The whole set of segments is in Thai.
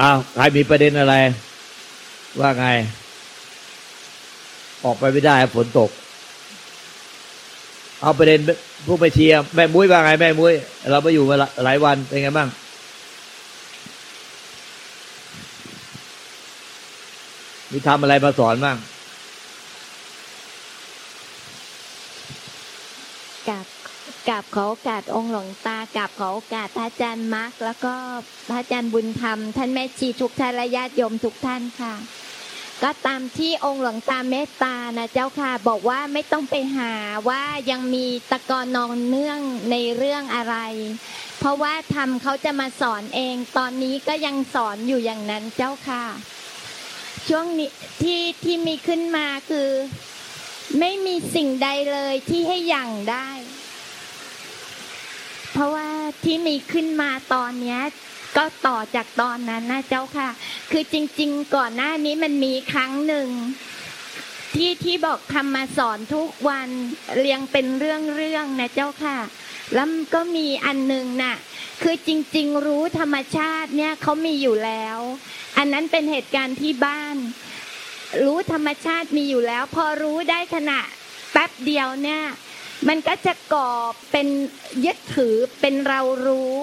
อ้าวใครมีประเด็นอะไร ว่าไง ออกไปไม่ได้ฝนตก เอาประเด็นผู้ไปเชียร์แม่มุ้ยว่าไง แม่มุ้ย เราไปอยู่มาหลายวันเป็นไงบ้างมีทำอะไรมาสอนบ้าง กับ กับขอโอกาสองค์หลวงตากับขอโอกาสพระอาจารย์มาร์กแล้วก็พระอาจารย์บุญธรรม ท่านแม่ชีทุกท่านและญาติโยมทุกท่านค่ะ ก็ตามที่องค์หลวงตาเมตตานะเจ้าค่ะ บอกว่าไม่ต้องไปหาว่ายังมีตะกอนนองเนื่องในเรื่องอะไร เพราะว่าทำเขาจะมาสอนเองตอนนี้ก็ยังสอนอยู่อย่างนั้นเจ้าค่ะ ช่วงนี้ที่ที่มีขึ้นมาคือ ไม่มีสิ่งใดเลยที่ให้หยั่งได้ เพราะว่าที่มีขึ้นมาตอนเนี้ย ก็ต่อจากตอนนั้นนะเจ้าค่ะ คือจริง ๆ ก่อนหน้านี้มันมีครั้งหนึ่ง ที่ที่บอกทำมาสอนทุกวันเรียงเป็นเรื่องๆนะเจ้าค่ะ แล้วก็มีอันหนึ่งน่ะ คือจริง ๆ รู้ธรรมชาติเนี่ยเขามีอยู่แล้ว อันนั้นเป็นเหตุการณ์ที่บ้าน รู้ธรรมชาติมีอยู่แล้ว พอรู้ได้ขณะแป๊บเดียวเนี่ย มันก็จะก่อเป็นยึดถือเป็นเรารู้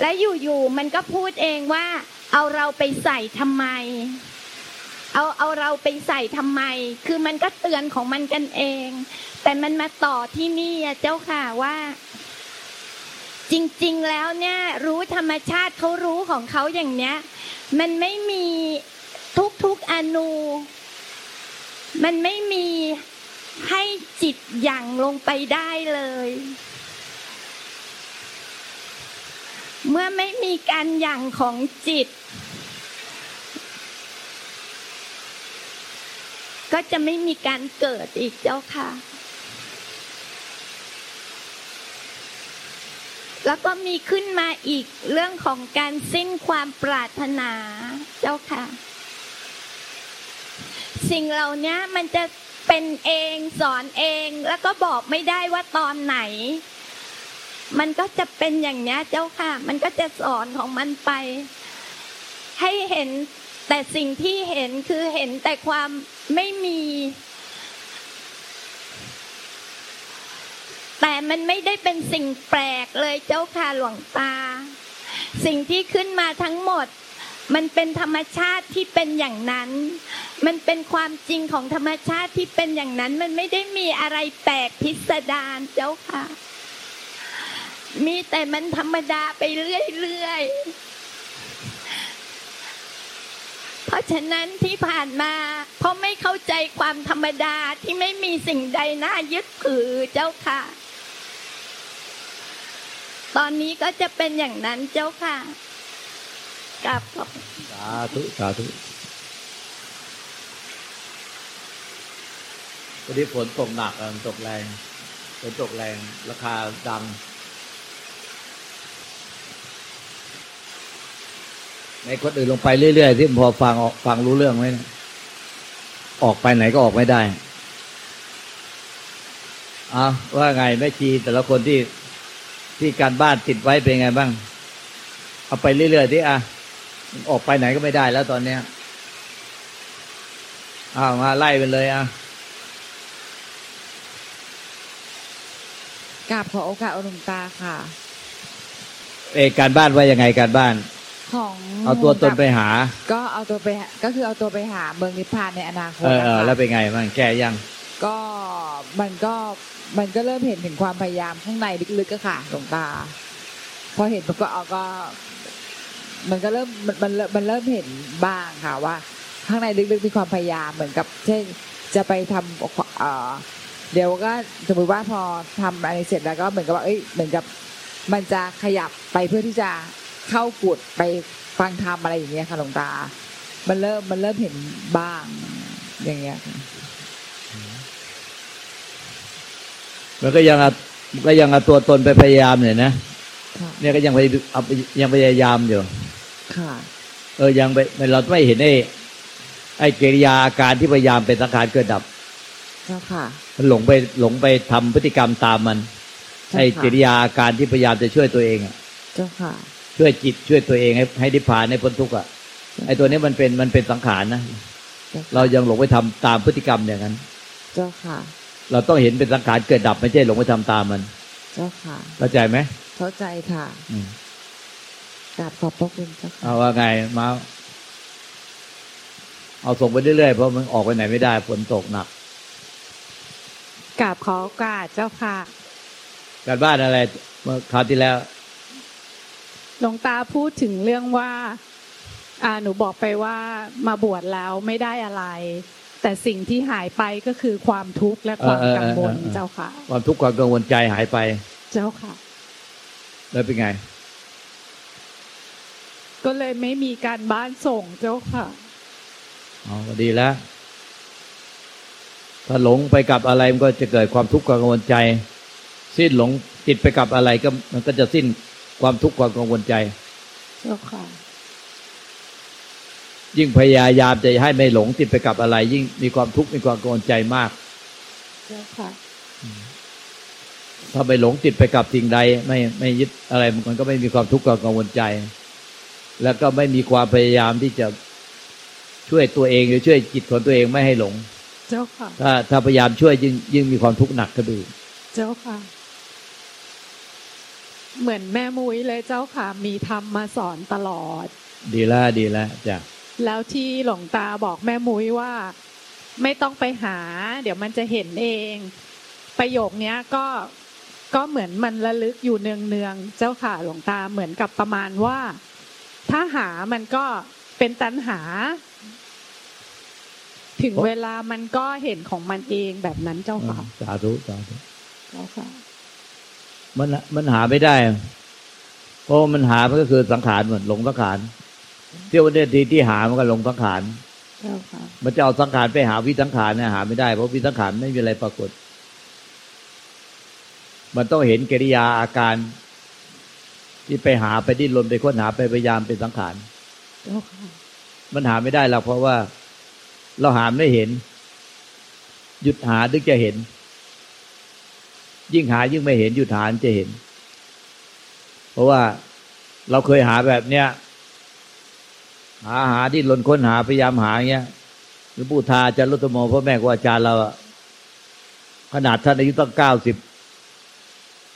และอยู่ๆมันก็พูดเองว่า เอาเราไปใส่ทำไม เอาเอาเราไปใส่ทำไม คือมันก็เตือนของมันกันเอง แต่มันมาต่อที่นี่เจ้าค่ะว่า จริง ๆ แล้วเนี่ย รู้ธรรมชาติเขารู้ของเขาอย่างเนี้ย มันไม่มีทุกๆอนูมันไม่มี ให้จิตยังลงไปได้เลย เมื่อไม่มีการยังของจิต ก็จะไม่มีการเกิดอีกเจ้าค่ะ แล้วก็มีขึ้นมาอีกเรื่องของการสิ้นความปรารถนาเจ้าค่ะ สิ่งเหล่านี้มันจะ เป็นเองสอนเองแล้วก็บอกไม่ได้ว่าตอนไหน มันก็จะเป็นอย่างนี้เจ้าค่ะ มันก็จะสอนของมันไป ให้เห็นแต่สิ่งที่เห็นคือเห็นแต่ความไม่มี แต่มันไม่ได้เป็นสิ่งแปลกเลยเจ้าค่ะหลวงตา สิ่งที่ขึ้นมาทั้งหมด มันเป็นธรรมชาติที่เป็นอย่างนั้น มันเป็นความจริงของธรรมชาติที่เป็นอย่างนั้น มันไม่ได้มีอะไรแปลกพิสดารเจ้าค่ะ มีแต่มันธรรมดาไปเรื่อยๆ เพราะฉะนั้นที่ผ่านมา เพราะไม่เข้าใจความธรรมดาที่ไม่มีสิ่งใดน่ายึดถือเจ้าค่ะ ตอนนี้ก็จะเป็นอย่างนั้นเจ้าค่ะกับขอบสาธุสาธุ วันนี้ฝนตกหนักตกแรงฝนตกแรงราคาดัง ในคนอื่นลงไปเรื่อยๆที่พอฟังออกฟังรู้เรื่องไหมเนี่ยออกไปไหนก็ออกไม่ได้เอาว่าไงแม่ชีแต่ละคนที่ที่การบ้านติดไว้เป็นไงบ้าง เอาไปเรื่อยๆที่อะออกไปไหนก็ไม่ได้แล้วตอนเนี้ยอ้าวมาไล่ไปเลยอะ กราบขอโอกาสอนุตาค่ะ เอกการบ้านว่ายังไงการบ้าน ของเอาตัวตนไปหา ก็เอาตัวไปก็คือเอาตัวไปหาเมืองนิพพานในอนาคตเออเออนะคะแล้วเป็นไงบ้างแก้ยัง ก็มันก็มันก็เริ่มเห็นถึงความพยายามข้างในลึกๆก็ค่ะหลวงตา พอเห็นมันก็เอาก็ มันก็เริ่มมันมันเริ่มมันเริ่มเห็นบ้างค่ะว่า ข้างในลึกๆมีความพยายามเหมือนกับ เช่นจะไปทำ เอ่อเดี๋ยวก็สมมติว่าพอทำอะไรเสร็จแล้วก็เหมือนกับว่าเอ้ยเหมือนกับมันจะขยับไปเพื่อที่จะเข้ากุดไปฟังธรรมอะไรอย่างเงี้ยค่ะหลวงตา มันเริ่มมันเริ่มเห็นบ้างอย่างเงี้ยค่ะมันก็ยังเอาก็ยังเอาตัวตนไปพยายามเนี่ยนะค่ะเนี่ยก็ยังไปเอายังพยายามอยู่ค่ะเออยังไปเราไม่เห็นไอ้ไอ้กิริยาอาการที่พยายามเป็นสังขารเกิดดับเจ้า ค่ะมันหลงไปหลงไปทำพฤติกรรมตามมันใช่ค่ะไอ้กิริยาอาการที่พยายามจะช่วยตัวเองอะเจ้าค่ะ ช่วยจิตช่วยตัวเองให้ให้ดิพพานให้พ้นทุกข์อะไอ้ตัวนี้มันเป็นมันเป็นสังขารนะเจ้าเรายังหลงไปทำตามพฤติกรรมอย่างนั้น เจ้าค่ะ เราต้องเห็นเป็นสังขารเกิดดับไม่ใช่หลงไปทำตามมัน เจ้าค่ะ เข้าใจไหมเข้าใจค่ะอืมกราบขอบพระคุณเจ้าค่ะเอาว่าไงมาเอาส่งไปเรื่อยๆเพราะมันออกไปไหนไม่ได้ฝนตกหนัก กราบขอโอกาสเจ้าค่ะการบ้านอะไรเมื่อคราวที่แล้ว หลวงตาพูดถึงเรื่องว่าอ่าหนูบอกไปว่ามาบวชแล้วไม่ได้อะไร แต่สิ่งที่หายไปก็คือความทุกข์และความเออเออกังวลเออเออเจ้าค่ะ ความทุกข์ความกังวลใจหายไป เจ้าค่ะ แล้วเป็นไง ก็เลยไม่มีการบ้านส่งเจ้าค่ะอ๋อก็ดีแล้ว ถ้าหลงไปกับอะไรมันก็จะเกิดความทุกข์ความกังวลใจ สิ้นหลงติดไปกับอะไรก็มันก็จะสิ้นความทุกข์ความกังวลใจเจ้าค่ะยิ่งพยายามจะให้ไม่หลงติดไปกับอะไร ยิ่งมีความทุกข์มีความกังวลใจมากเจ้าค่ะถ้าไปหลงติดไปกับสิ่งใด ไม่ไม่ยึดอะไรมันก็ไม่มีความทุกข์ความกังวลใจ แล้วก็ไม่มีความพยายามที่จะช่วยตัวเองหรือช่วยจิตของตัวเองไม่ให้หลง เจ้าค่ะ ถ้าถ้าพยายามช่วยยิ่งยิ่งมีความทุกข์หนักขึ้นไปอีกเจ้าค่ะ เหมือนแม่มุ้ยเลยเจ้าค่ะ มีธรรมมาสอนตลอด ดีแล้วดีแล้วจ้ะแล้วที่หลวงตาบอกแม่มุ้ยว่า ไม่ต้องไปหา เดี๋ยวมันจะเห็นเอง ประโยคเนี้ยก็ก็เหมือนมันระลึกอยู่เนืองเนืองๆเจ้าค่ะหลวงตาเหมือนกับประมาณว่า ถ้าหามันก็เป็นตัณหา ถึงเวลามันก็เห็นของมันเองแบบนั้นเจ้าค่ะสาธุสาธุเจ้าค่ะมันมันหาไม่ได้ เพราะมันหามันก็คือสังขารเหมือนหลงสังขารเที่ยววันเดียวทีที่หามันก็หลงสังขารเจ้าค่ะมันจะเอาสังขารไปหาวิสังขารเนี่ยหาไม่ได้ เพราะวิสังขารไม่มีอะไรปรากฏ มันต้องเห็นกิริยาอาการ ที่ไปหาไปดิ้นรนไปค้นหาไปพยายามเป็นสังขารเจ้าค่ะมันหาไม่ได้หรอกเพราะว่า เราหาไม่เห็น หยุดหาถึงจะเห็น ยิ่งหายิ่งไม่เห็นหยุดหาจะเห็น เพราะว่าเราเคยหาแบบเนี้ยหาหาที่ลนค้นหาพยายามหาเงี้ยหรือปู่ทาจารุตโมพ่อแม่ครูอาจารย์เราขนาดท่านอายุตั้งเก้าสิบ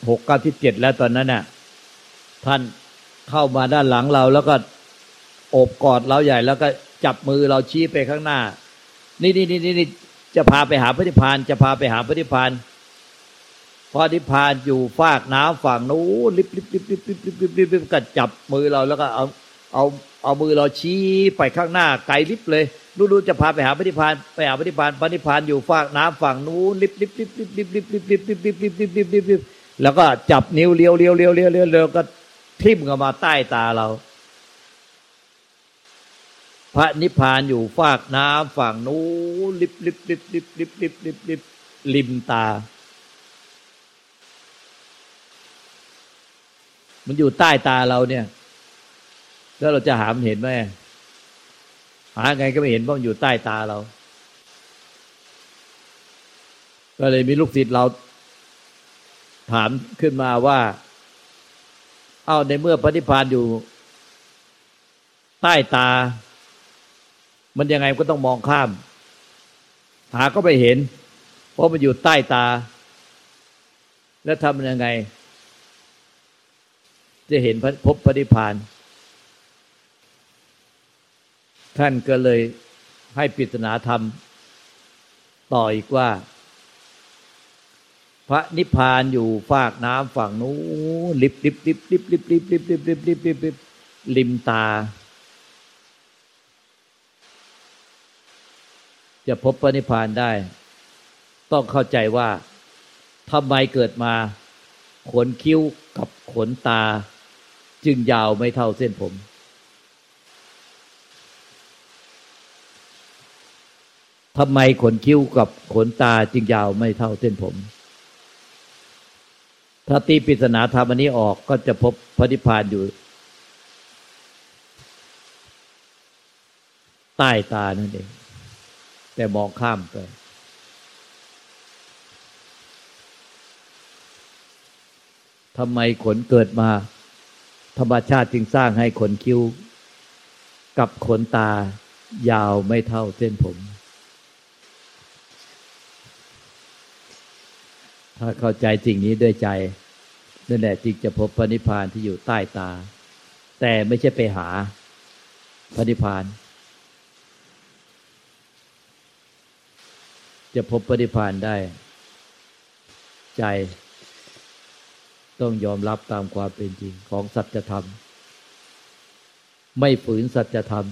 หกเก้าสิบเจ็ดแล้วตอนนั้นน่ะ ท่านเข้ามาด้านหลังเราแล้วก็โอบกอดเราใหญ่ แล้วก็จับมือเราชี้ไปข้างหน้า นี่นี่นี่นี่จะพาไปหาพระนิพพาน จะพาไปหาพระนิพพานพระนิพพานอยู่ฟากน้ำฝั่งนู้นลิบลิบลิบลิบลิบลิบลิบลิบลิบก็จับมือเราแล้วก็เอาเอาเอามือเราชี้ไปข้างหน้าไกลลิบเลยรู้รู้จะพาไปหาพระนิพพานไปหาพระนิพพานพระนิพพานอยู่ฟากน้ำฝั่งนู้นลิบลิบลิบลิบลิบลิบลิบลิบลิบลิบลิบลิบลิบลิบลิบลิบแล้วก็จับนิ้วเลี้ยวเลี้ยวเลี้ยวเลี้ยวเลี้ยวก็ทิ่มเข้ามาใต้ตาเรา พระนิพพานอยู่ฟากน้ำฝั่งนู้ลิบลิบลิบลิบลิบลิบลิบลิบริมตา มันอยู่ใต้ตาเราเนี่ย แล้วเราจะหามเห็นไหมหาไงก็ไม่เห็นเพราะมันอยู่ใต้ตาเรา ก็เลยมีลูกศิษย์เรา ถามขึ้นมาว่า เอาในเมื่อพระนิพพานอยู่ ใต้ตา มันยังไงก็ต้องมองข้าม หาก็ไม่เห็น เพราะมันอยู่ใต้ตา แล้วทำยังไง จะเห็นพบพระนิพพานท่านก็เลยให้ปริศนาธรรม ต่ออีกว่า พระนิพพานอยู่ฝากน้ำฝั่งนู้นลิบลิบลิบลิบลิบลิบลิบลิบลิบลิบลิบลิบริมตา จะพบพระนิพพานได้ ต้องเข้าใจว่าทำไมเกิดมา ขนคิ้วกับขนตา จึงยาวไม่เท่าเส้นผม ทำไมขนคิ้วกับขนตาจึงยาวไม่เท่าเส้นผม ถ้าตีปริศนาธรรมอันนี้ออกก็จะพบพระนิพพานอยู่ ใต้ตานั่นเอง แต่มองข้ามไป ทำไมขนเกิดมา ธรรมชาติจึงสร้างให้ขนคิ้ว กับขนตายาวไม่เท่าเส้นผม ถ้าเข้าใจสิ่งนี้ด้วยใจนั่นแหละจึงจะพบพระนิพพานที่อยู่ใต้ตา แต่ไม่ใช่ไปหาพระนิพพาน จะพบพระนิพานได้ ใจต้องยอมรับตามความเป็นจริงของสัจธรรม ไม่ฝืนสัจธรรม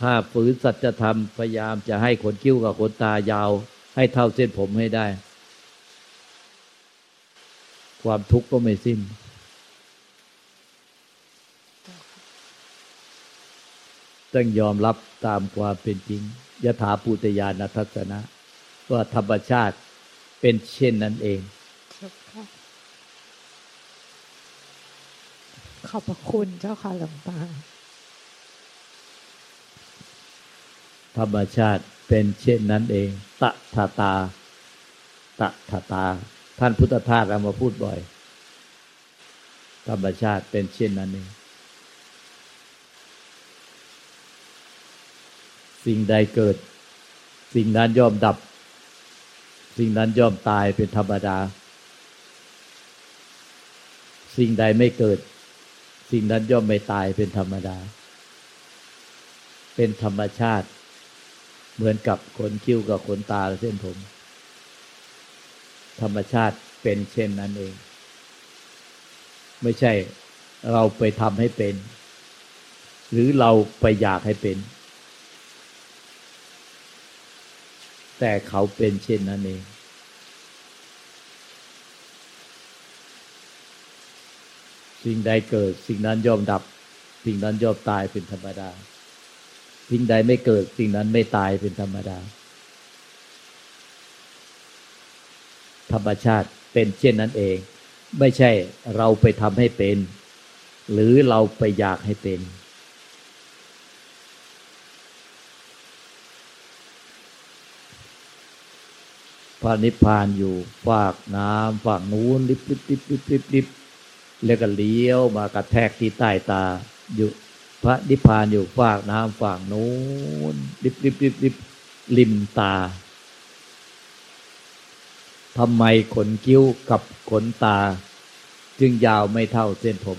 ถ้าฝืนสัจธรรมพยายามจะให้ขนคิ้วกับขนตายาว ให้เท่าเส้นผมให้ได้ ความทุกข์ก็ไม่สิ้น ต้องยอมรับตามความเป็นจริงยถาปูตยานทัศนะว่าธรรมชาติเป็นเช่นนั้นเอง ขอบพระคุณเจ้าค่ะหลวงตา ธรรมชาติเป็นเช่นนั้นเอง ตะทาตา ตะทาตา ท่านพุทธทาสเอามาพูดบ่อย ธรรมชาติเป็นเช่นนั้นเอง สิ่งใดเกิด สิ่งนั้นย่อมดับ สิ่งนั้นย่อมตายเป็นธรรมดา สิ่งใดไม่เกิด สิ่งนั้นย่อมไม่ตายเป็นธรรมดา เป็นธรรมชาติ เหมือนกับขนคิ้วกับขนตาและเส้นผม ธรรมชาติเป็นเช่นนั้นเอง ไม่ใช่เราไปทำให้เป็น หรือเราไปอยากให้เป็น แต่เขาเป็นเช่นนั้นเองสิ่งใดเกิดสิ่งนั้นย่อมดับ สิ่งนั้นย่อมตายเป็นธรรมดา สิ่งใดไม่เกิดสิ่งนั้นไม่ตายเป็นธรรมดา ธรรมชาติเป็นเช่นนั้นเอง ไม่ใช่เราไปทำให้เป็น หรือเราไปอยากให้เป็น พระนิพพานอยู่ฝากน้ำฝากนู้นลิบลิบลิบลิบลิบลิบแล้วก็เลี้ยวมากระแทกที่ใต้ตา อยู่ พระนิพพานอยู่ฝากน้ำฝากนู้นลิบลิบลิบลิบริมตาทำไมขนคิ้วกับขนตา จึงยาวไม่เท่าเส้นผม